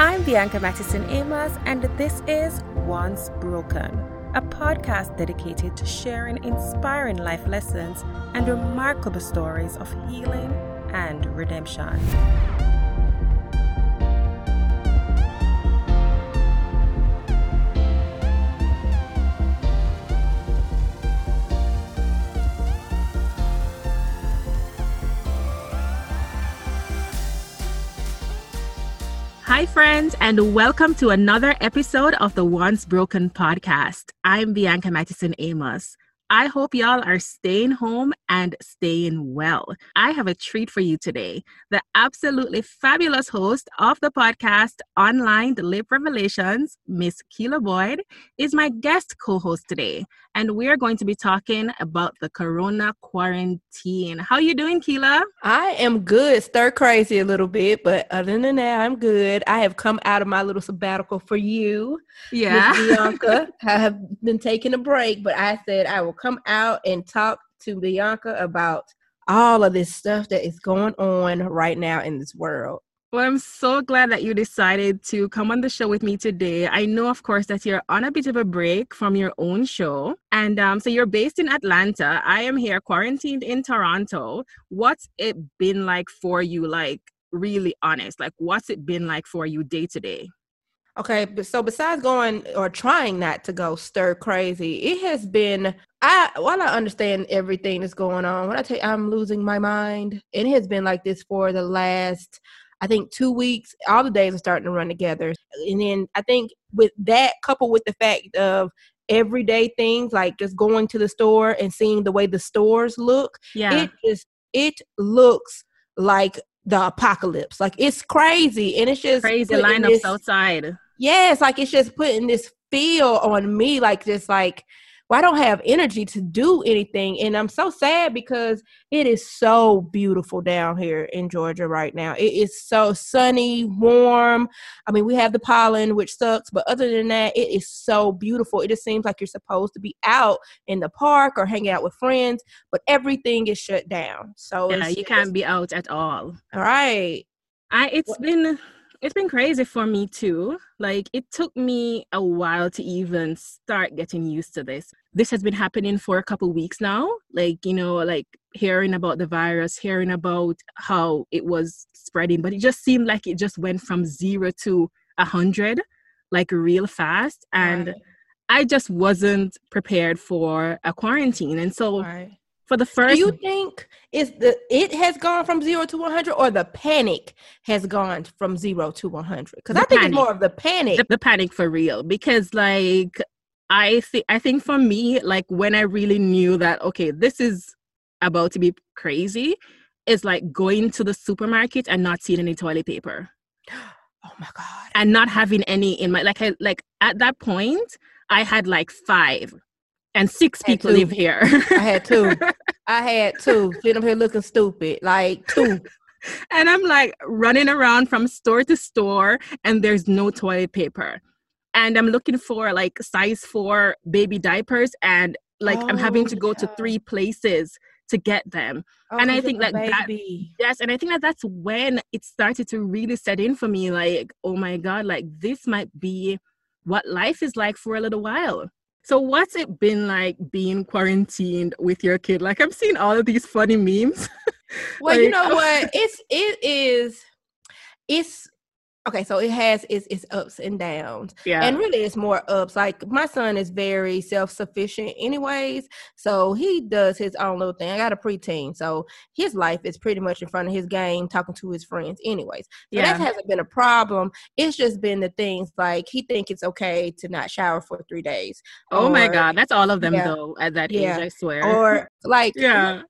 I'm Bianca Mattison Amos, and this is Once Broken, a podcast dedicated to sharing inspiring life lessons and remarkable stories of healing and redemption. Hi, friends, and welcome to another episode of the Once Broken podcast. I'm Bianca Mattison Amos. I hope y'all are staying home and staying well. I have a treat for you today. The absolutely fabulous host of the podcast, Unlined Lip Revelations, Miss Quila Boyd, is my guest co host today. And we are going to be talking about the corona quarantine. How you doing, Quila? I am good. Stir crazy a little bit, but other than that, I'm good. I have come out of my little sabbatical for you. Yeah. Bianca. I have been taking a break, but I said I will come out and talk to Bianca about all of this stuff that is going on right now in this world. Well, I'm so glad that you decided to come on the show with me today. I know, of course, that you're on a bit of a break from your own show. And um, so you're based in Atlanta. I am here quarantined in Toronto. What's it been like for you? Like, really honest. Like, what's it been like for you day to day? Okay, so besides going or trying not to go stir crazy, it has been I while I understand everything that's going on, when I tell you I'm losing my mind, it has been like this for the last I think two weeks, all the days are starting to run together. And then I think with that coupled with the fact of everyday things like just going to the store and seeing the way the stores look, Yeah. it just it looks like the apocalypse. Like it's crazy. And it's just Crazy lineups this- outside. Yes, like it's just putting this feel on me, like just like well, I don't have energy to do anything. And I'm so sad because it is so beautiful down here in Georgia right now. It is so sunny, warm. I mean, we have the pollen, which sucks, but other than that, it is so beautiful. It just seems like you're supposed to be out in the park or hanging out with friends, but everything is shut down. So Yeah, it's you can't be out at all. All right. I it's What- been it's been crazy for me too. Like it took me a while to even start getting used to this. This has been happening for a couple weeks now. Like, you know, like hearing about the virus, hearing about how it was spreading, but it just seemed like it just went from 0 to a 100 like real fast and Right. I just wasn't prepared for a quarantine. And so Right. for the first Do you think is the it has gone from zero to one hundred, or the panic has gone from zero to one hundred? Because I think panic. it's more of the panic. the, the panic for real because like i think i think for me like when i really knew that okay this is about to be crazy is like going to the supermarket and not seeing any toilet paper oh my god! and not having any in my like I, like at that point i had like five and six people two. live here I had two. I had two. Sitting up here looking stupid, like two. and I'm like running around from store to store, and there's no toilet paper. And I'm looking for like size four baby diapers, and like I'm having Oh, to go to three places to get them. Oh, And I think at that that- Yes, and I think that that's when it started to really set in for me like, oh my God, like this might be what life is like for a little while. So, what's it been like being quarantined with your kid? Like, I'm seeing all of these funny memes. Well, you know what? It's it is. It's okay. So it has its its ups and downs. yeah. And really, it's more ups. Like my son is very self sufficient, anyways. So he does his own little thing. I got a preteen, so his life is pretty much in front of his game, talking to his friends, anyways. So Yeah. that hasn't been a problem. It's just been the things like he think it's okay to not shower for three days. oh my God. That's all of them, yeah. though, at that Yeah. age, I swear. Or like, yeah.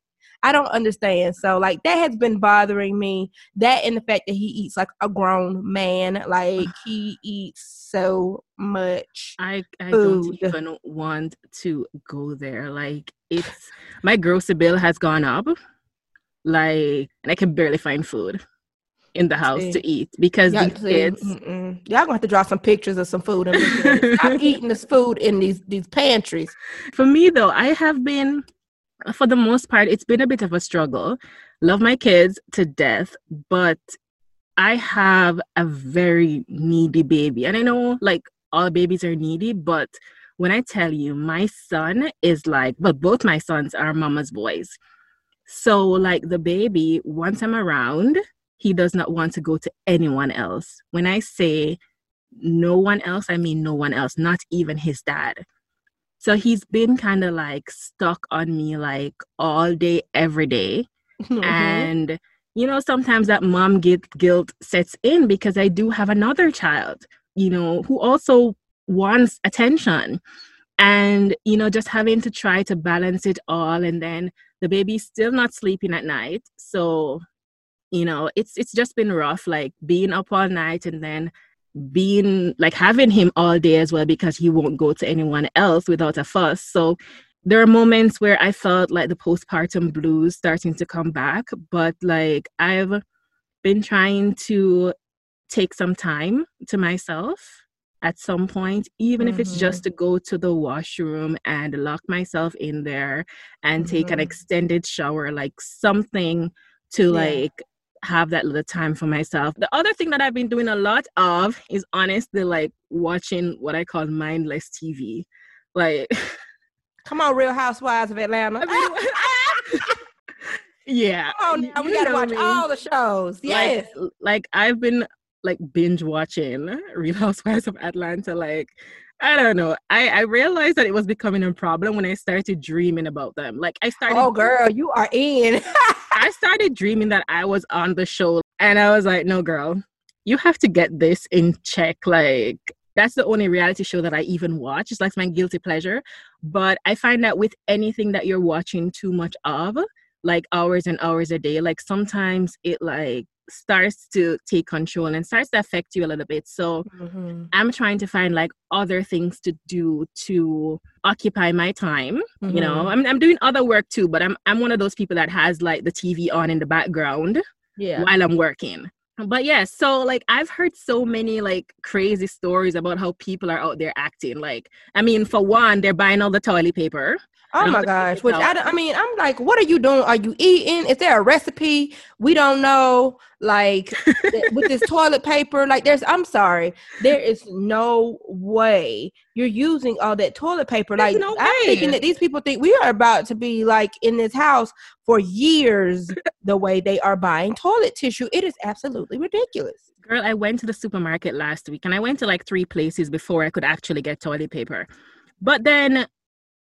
I don't understand. So like that has been bothering me. That and the fact that he eats like a grown man. Like he eats so much. I, I don't even want to go there. Like it's my grocery bill has gone up. Like and I can barely find food in the house to eat because Y'all, these see, kids mm-mm. Y'all gonna have to draw some pictures of some food. At eating this food in these these pantries. for me though, I have been for the most part, it's been a bit of a struggle. Love my kids to death, but I have a very needy baby. And I know like all babies are needy, but when I tell you my son is like, but both my sons are mama's boys. So like the baby, once I'm around, he does not want to go to anyone else. When I say no one else, I mean no one else, not even his dad. So he's been kind of like stuck on me like all day, every day. Mm-hmm. And, you know, sometimes that mom guilt sets in because I do have another child, you know, who also wants attention. And, you know, just having to try to balance it all. And then the baby's still not sleeping at night. So, you know, it's it's just been rough, like being up all night and then being like having him all day as well because he won't go to anyone else without a fuss. So there are moments where I felt like the postpartum blues starting to come back, but like I've been trying to take some time to myself at some point, even mm-hmm. if it's just mm-hmm. to go to the washroom and lock myself in there and mm-hmm. take an mm-hmm. extended shower, like something to yeah. like have that little time for myself. The other thing that I've been doing a lot of is honestly like watching what I call mindless TV. Like Come on, Real Housewives of Atlanta. yeah. Oh, now we gotta watch all the shows. Yes. Like, like I've been like binge watching Real Housewives of Atlanta. Like I don't know. I, I realized that it was becoming a problem when I started dreaming about them. Like I started Oh girl, you are in. I started dreaming that I was on the show and I was like, no girl, you have to get this in check. Like that's the only reality show that I even watch. It's like my guilty pleasure. But I find that with anything that you're watching too much of, like hours and hours a day, like sometimes it like starts to take control and starts to affect you a little bit. So mm-hmm. I'm trying to find like other things to do to occupy my time. Mm-hmm. You know, mm-hmm. I'm I'm doing other work too, but I'm I'm one of those people that has like the TV on in the background yeah. while I'm working. But yeah, so like I've heard so many like crazy stories about how people are out there acting. Like, I mean, for one, they're buying all the toilet paper. Oh my gosh! Which I, I mean, I'm like, what are you doing? Are you eating? Is there a recipe we don't know? Like with this toilet paper, like there's. I'm sorry, there is no way you're using all that toilet paper. There's like no I'm thinking that these people think we are about to be like in this house for years. the way they are buying toilet tissue, it is absolutely ridiculous. Girl, I went to the supermarket last week, and I went to like three places before I could actually get toilet paper. But then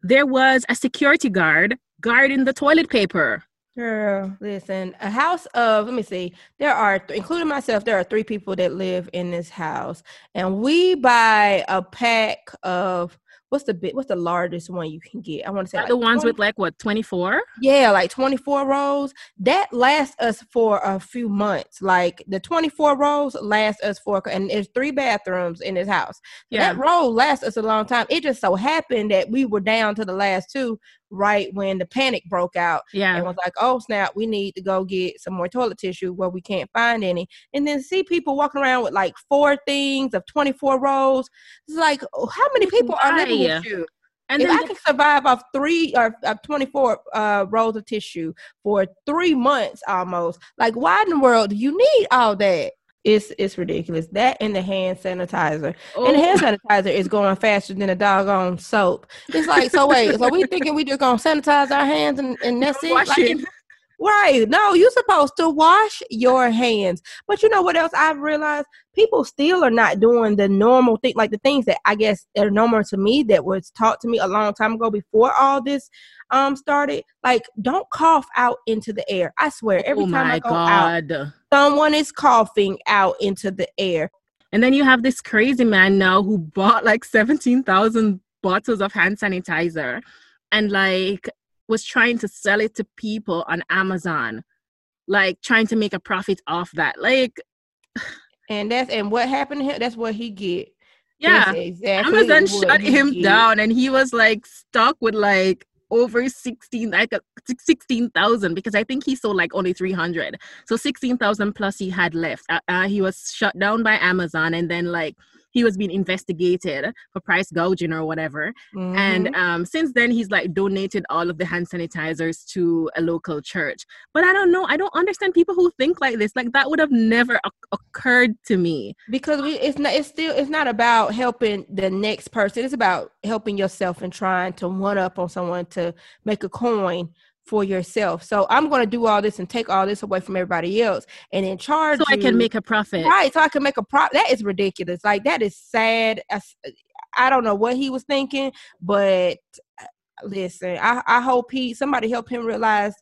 there was a security guard guarding the toilet paper. Girl, listen, a house of, let me see, there are, including myself, there are three people that live in this house. And we buy a pack of what's the big what's the largest one you can get? I want to say like the ones 20, with like what 24? Yeah, like 24 rolls. That lasts us for a few months. Like the 24 rolls last us for and there's three bathrooms in this house. Yeah. That roll lasts us a long time. It just so happened that we were down to the last two right when the panic broke out. Yeah. And was like, oh snap, we need to go get some more toilet tissue where we can't find any. And then see people walking around with like four things of 24 rolls. It's like, oh, how many people are living with you? And if then I can survive off three or uh, 24 uh, rolls of tissue for three months almost, like why in the world do you need all that? It's it's ridiculous. That and the hand sanitizer. And the hand oh. sanitizer is going faster than a doggone soap. It's like, so wait, so we thinking we just gonna sanitize our hands and, and that's it? Like, right. No, you're supposed to wash your hands. But you know what else I've realized? People still are not doing the normal thing, like the things that I guess are normal to me that was taught to me a long time ago before all this um started. Like, don't cough out into the air. I swear, every oh time I go God. out someone is coughing out into the air. And then you have this crazy man now who bought like 17,000 bottles of hand sanitizer and like was trying to sell it to people on Amazon, like trying to make a profit off that. Like, and that's and what happened here, that's what he get. Yeah, exactly Amazon shut him get. down, and he was like stuck with like over 16 like uh, 16,000 because I think he sold like only 300 so 16,000 plus he had left uh, uh, he was shut down by Amazon and then like he was being investigated for price gouging or whatever. Mhm. And um, since then, he's like donated all of the hand sanitizers to a local church. But I don't know. I don't understand people who think like this. Like that would have never oc- occurred to me. because we it's not it's still it's not about helping the next person it's about helping yourself and trying to one up on someone to make a coin for yourself. So i'm going to do all this and take all this away from everybody else and then charge So I can make a profit. right so i can make a prop that is ridiculous. Like that is sad. I don't know what he was thinking but uh, listen i i hope he somebody help him realize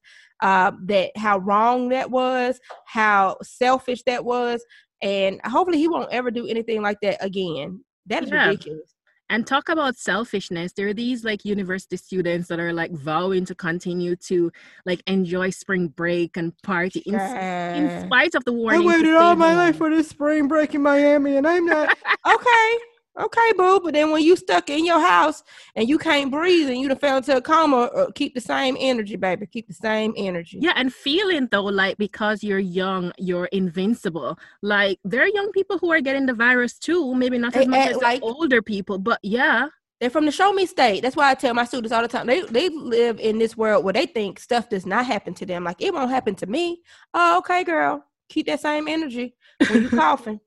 uh that how wrong that was how selfish that was and hopefully he won't ever do anything like that again. That is Yeah. ridiculous And talk about selfishness. There are these like university students that are like vowing to continue to like enjoy spring break and party in, in spite of the I warning. to waited all my life for this spring break in Miami, and I'm not okay. Okay, boo. But then when you stuck in your house and you can't breathe and you done fell into a coma, uh, keep the same energy, baby. Keep the same energy. Yeah, and feeling though like because you're young, you're invincible. Like there are young people who are getting the virus too. Maybe not as They much as like- older people, but yeah. They're from the show me state. That's why I tell my students all the time. They they live in this world where they think stuff does not happen to them. Like it won't happen to me. Oh, okay, girl. Keep that same energy when you coughing.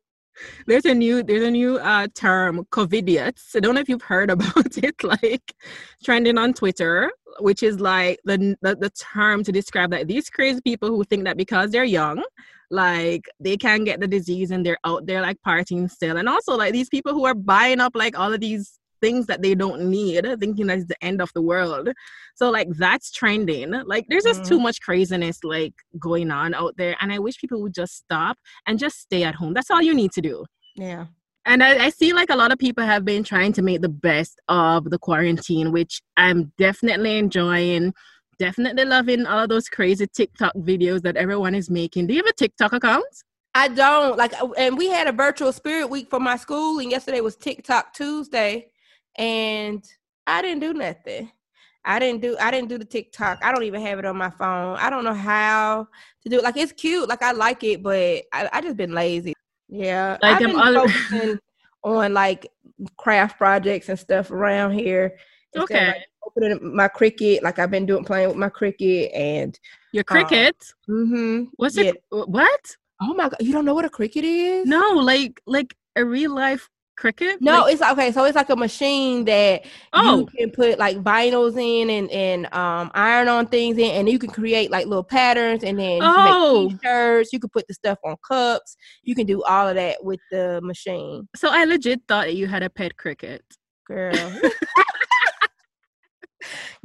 There's a new there's a new uh term, COVIDiots. I don't know if you've heard about it, like trending on Twitter, which is like the, the the term to describe like these crazy people who think that because they're young, like they can get the disease and they're out there like partying still. And also like these people who are buying up like all of these things that they don't need, thinking that it's the end of the world. So like that's trending. Like there's just too mm-hmm. much craziness like going on out there. And I wish people would just stop and just stay at home. That's all you need to do. Yeah. And I, I see like a lot of people have been trying to make the best of the quarantine, which I'm definitely enjoying. Definitely loving all of those crazy TikTok videos that everyone is making. Do you have a TikTok account? I don't like, and we had a virtual spirit week for my school, and yesterday was TikTok Tuesday, and I didn't do nothing. I didn't do I didn't do the TikTok. I don't even have it on my phone. I don't know how to do it. Like it's cute, like I like it, but I, I just been lazy. Yeah, Like, I've been other- focusing on like craft projects and stuff around here. instead of, Okay. like, opening my Cricut, like I've been doing playing with my Cricut and Your cricket? mm-hmm. What's yeah. it? What? Oh my god, you don't know what a Cricut is? No, like like a real life cricket? No, Like- it's okay. So it's like a machine that oh, you can put like vinyls in and and um iron on things in, and you can create like little patterns, and then you Oh. make t-shirts. You can put the stuff on cups. You can do all of that with the machine, so I legit thought that you had a pet cricket. girl.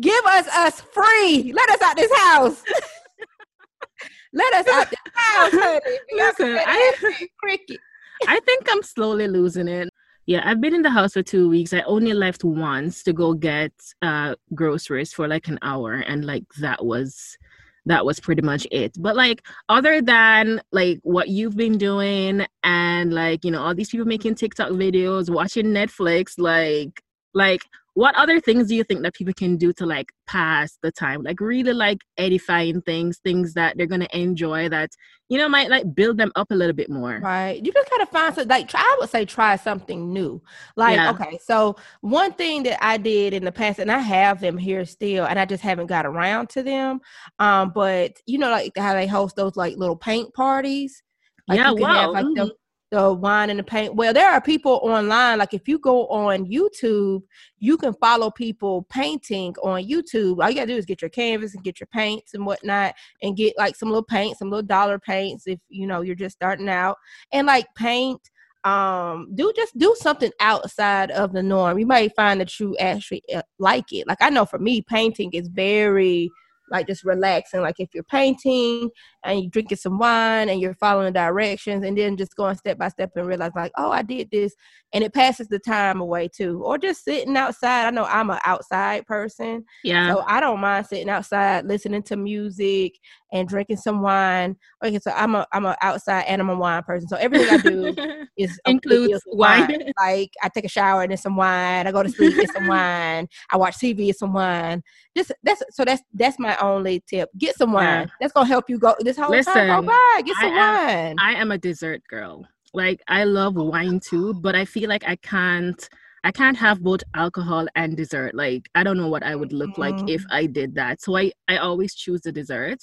Give us us free. Let us out this house. Let us out this house, honey. Listen, I- cricket. I think I'm slowly losing it. Yeah, I've been in the house for two weeks. I only left once to go get uh groceries for like an hour, and like that was that was pretty much it. But like other than like what you've been doing and like you know all these people making TikTok videos, watching Netflix, like like what other things do you think that people can do to like pass the time like really like edifying things things that they're gonna enjoy that you know might like build them up a little bit more Right. You just kind of find something like try I would say try something new. Like, Yeah. okay, so one thing that I did in the past, and I have them here still, and I just haven't got around to them. Um, but you know, like how they host those like little paint parties. Like yeah wow have like mhm. The, wine and the paint. Well, there are people online, like if you go on YouTube, you can follow people painting on YouTube. All you gotta do is get your canvas and get your paints and whatnot and get like some little paint, some little dollar paints if you know you're just starting out and like paint um do just do something outside of the norm you might find that you actually uh, like it like i know for me painting is very like just relaxing like if you're painting and you're drinking some wine and you're following directions and then just going step by step and realize like oh i did this and it passes the time away too or just sitting outside i know i'm an outside person yeah so I don't mind sitting outside listening to music and drinking some wine. Okay, so I'm a I'm a outside animal wine person. So everything I do is Includes is wine. Like I take a shower and there's some wine. I go to sleep and some wine. I watch TV and some wine. Just that's so that's that's my only tip. Get some wine. Yeah. That's gonna help you go this whole time go Listen, by. Get I some am- wine. i am a dessert girl like I love wine too, but I feel like I can't I can't have both alcohol and dessert. Like I don't know what I would look mm-hmm. like if mm. I did that. So I I always choose the dessert.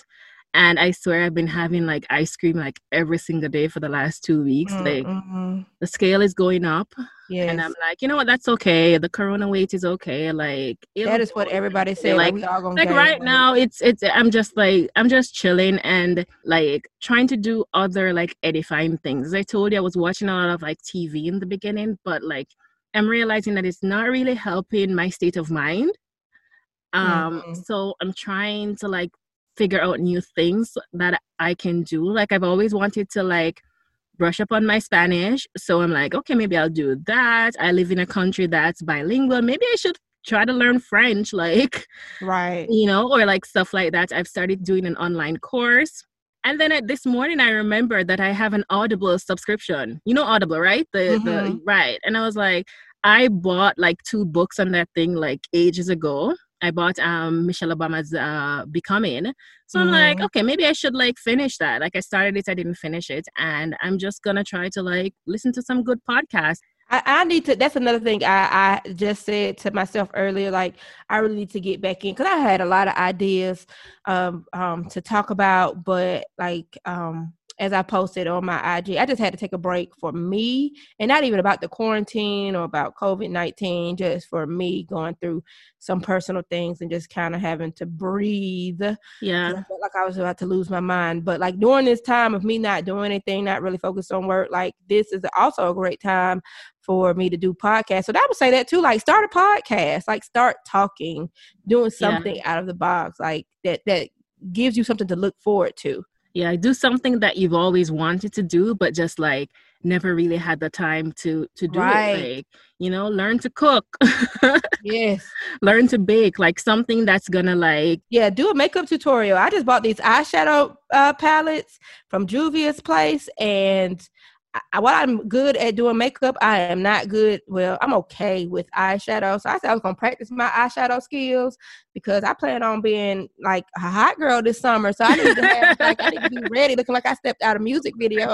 And I swear I've been having like ice cream like every single day for the last two weeks. Like mm-hmm. the scale is going up. Yes. And I'm like, you know what, that's okay. The corona weight is okay. Like that is what everybody says. Like, like, like right weight. now it's it's I'm just like I'm just chilling and like trying to do other like edifying things. I told you I was watching a lot of like TV in the beginning, but like I'm realizing that it's not really helping my state of mind. Um, mm-hmm. so I'm trying to like figure out new things that I can do. Like I've always wanted to like brush up on my Spanish. So I'm like, okay, maybe I'll do that. I live in a country that's bilingual. Maybe I should try to learn French, like right, you know, or like stuff like that. I've started doing an online course. And then at this morning, I remember that I have an Audible subscription. You know Audible, right? The mm-hmm. the right. And I was like, I bought like two books on that thing like ages ago. I bought um Michelle Obama's uh Becoming. So mm-hmm. I'm like, mm-hmm. okay, maybe I should like finish that. Like I started it, I didn't finish it. And I'm just gonna try to like listen to some good podcasts. I, I need to that's another thing I, I just said to myself earlier, like I really need to get back in because I had a lot of ideas um um to talk about, but like um as I posted on my IG, I just had to take a break for me and not even about the quarantine or about COVID 19, just for me going through some personal things and just kind of having to breathe. Yeah. I felt like I was about to lose my mind. But like during this time of me not doing anything, not really focused on work, like this is also a great time for me to do podcasts. So I would say that too. Like start a podcast, like start talking, doing something yeah. out of the box, like that that gives you something to look forward to yeah do something that you've always wanted to do but just like never really had the time to to do right. it like you know learn to cook. Yes. Learn to bake like something that's gonna like yeah do a makeup tutorial. I just bought these eyeshadow uh, palettes from juvia's place and I, while I'm good at doing makeup, I am not good. Well, I'm okay with eyeshadow. So I said I was gonna practice my eyeshadow skills because I plan on being like a hot girl this summer. So I need to have like I need to be ready, looking like I stepped out of music video.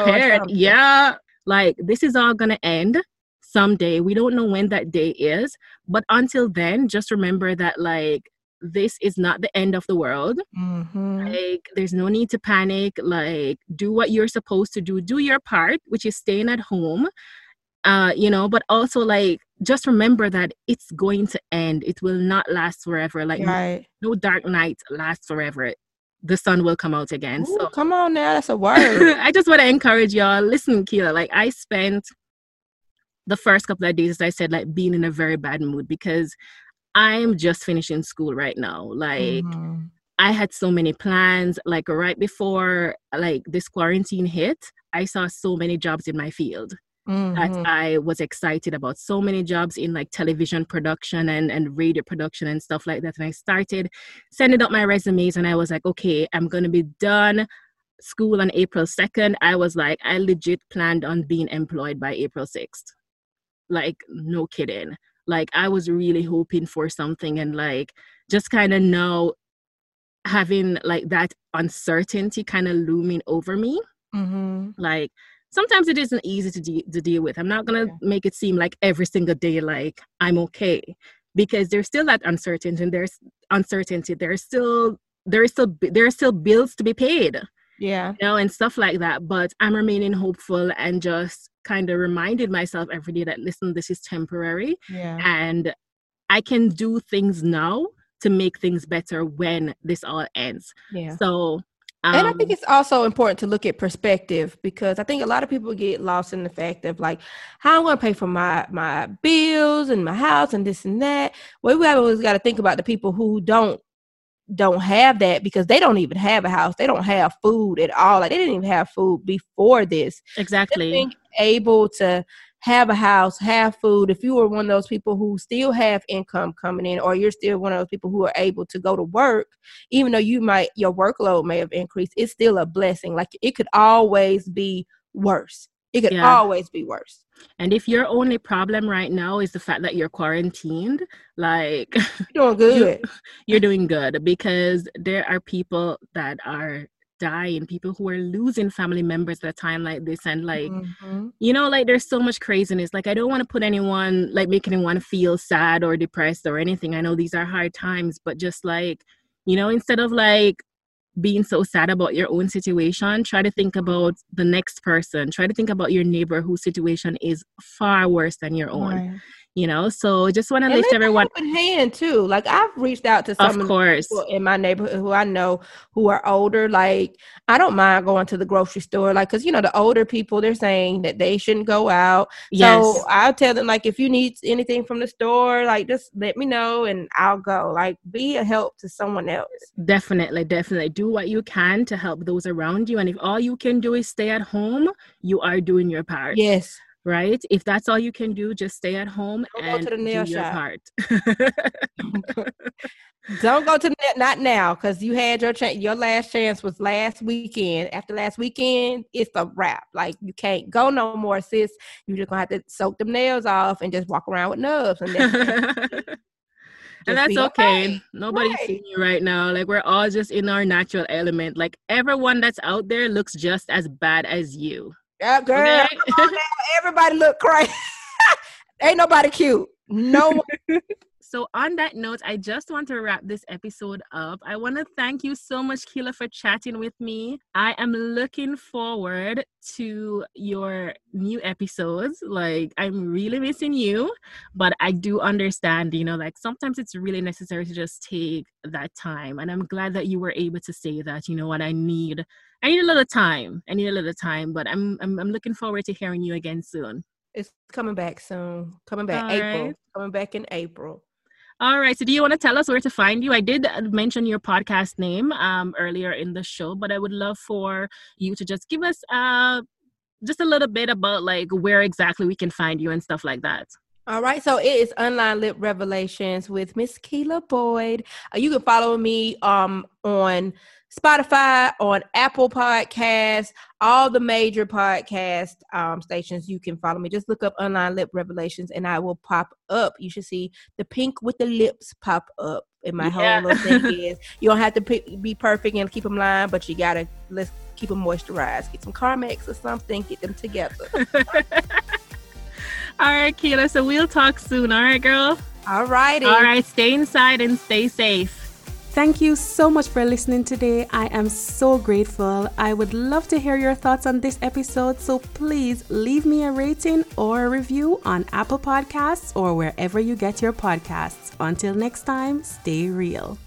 Yeah, like this is all gonna end someday. We don't know when that day is, but until then, just remember that like this is not the end of the world. Mm-hmm. Like, there's no need to panic. Like, do what you're supposed to do. Do your part, which is staying at home. Uh, you know, but also like just remember that it's going to end. It will not last forever. Like right. no, no dark night lasts forever. The sun will come out again. Ooh, so come on now, that's a word. I just want to encourage y'all. Listen, Quila, like I spent the first couple of days, as I said, like being in a very bad mood because I'm just finishing school right now. Like mm-hmm. I had so many plans. Like right before like this quarantine hit, I saw so many jobs in my field. Mm-hmm. That I was excited about so many jobs in like television production and, and radio production and stuff like that. And I started sending out my resumes and I was like, okay, I'm gonna be done school on April 2nd. I was like, I legit planned on being employed by April 6th. Like, no kidding like i was really hoping for something and like just kind of now having like that uncertainty kind of looming over me. Mm-hmm. like sometimes it isn't easy to, de- to deal with. I'm not gonna make it seem like every single day like i'm okay because there's still that uncertainty and there's uncertainty. There's still there's still there are still bills to be paid yeah. you know and stuff like that. But i'm remaining hopeful and just kind of reminded myself every day that listen this is temporary yeah. and i can do things now to make things better when this all ends yeah so um, and I think um, it's also important to look at perspective because I think a lot of people get lost in the fact of like how I'm going to pay for my my bills and my house and this and that. Well, we always got to think about the people who don't don't have that because they don't even have a house. They don't have food at all. Like they didn't even have food before this. Exactly. Able to have a house, have food. If you are one of those people who still have income coming in, or you're still one of those people who are able to go to work, even though you might your workload may have increased, it's still a blessing. Like it could always be worse. It could yeah. always be worse. And if your only problem right now is the fact that you're quarantined, like you're doing good. You, you're doing good because there are people that are dying, people who are losing family members at a time like this. And like, mm-hmm. you know, like there's so much craziness. Like, I don't want to put anyone, like, make anyone feel sad or depressed or anything. I know these are hard times, but just like, you know, instead of like being so sad about your own situation, try to think about the next person. Try to think about your neighbor whose situation is far worse than your own. Right you know? So just want to lift everyone open hand too. Like i've reached out to some of course. in my neighborhood who i know who are older like i don't mind going to the grocery store like because you know the older people they're saying that they shouldn't go out. Yes. so i'll tell them like if you need anything from the store like just let me know and i'll go. Like be a help to someone else. Definitely definitely. Do what you can to help those around you and if all you can do is stay at home you are doing your part. Yes right? If that's all you can do, just stay at home Don't and go to the nail do shop. Don't go to the not now because you had your chance. Your last chance was last weekend. After last weekend, it's a wrap. Like you can't go no more, sis. You're just gonna have to soak them nails off and just walk around with nubs. And, and that's okay. okay. Nobody's right. seeing you right now. Like we're all just in our natural element. Like everyone that's out there looks just as bad as you. Yeah, girl. Okay. Everybody look crazy. Ain't nobody cute. No one. So, on that note, I just want to wrap this episode up. I want to thank you so much, Quila, for chatting with me. I am looking forward to your new episodes. Like, I'm really missing you, but I do understand, you know, like sometimes it's really necessary to just take that time. And I'm glad that you were able to say that, you know what, I need. I need a little time. I need a little time, but I'm I'm, I'm looking forward to hearing you again soon. It's coming back soon. Coming back All April. Right. Coming back in April. All right. So, do you want to tell us where to find you? I did uh, mention your podcast name um, earlier in the show, but I would love for you to just give us uh, just a little bit about like where exactly we can find you and stuff like that. All right, so it is Unlined Lip Revelations with Miss Quila Boyd. Uh, you can follow me um on Spotify, on Apple Podcasts, all the major podcast um, stations. You can follow me. Just look up Unlined Lip Revelations and I will pop up. You should see the pink with the lips pop up. And my yeah. whole little thing is you don't have to be perfect and keep them lined, but you got to let's keep them moisturized. Get some Carmex or something, get them together. all right, Quila. So we'll talk soon. All right, girl. All righty. All right. Stay inside and stay safe. Thank you so much for listening today. I am so grateful. I would love to hear your thoughts on this episode, so please leave me a rating or a review on Apple Podcasts or wherever you get your podcasts. Until next time, stay real.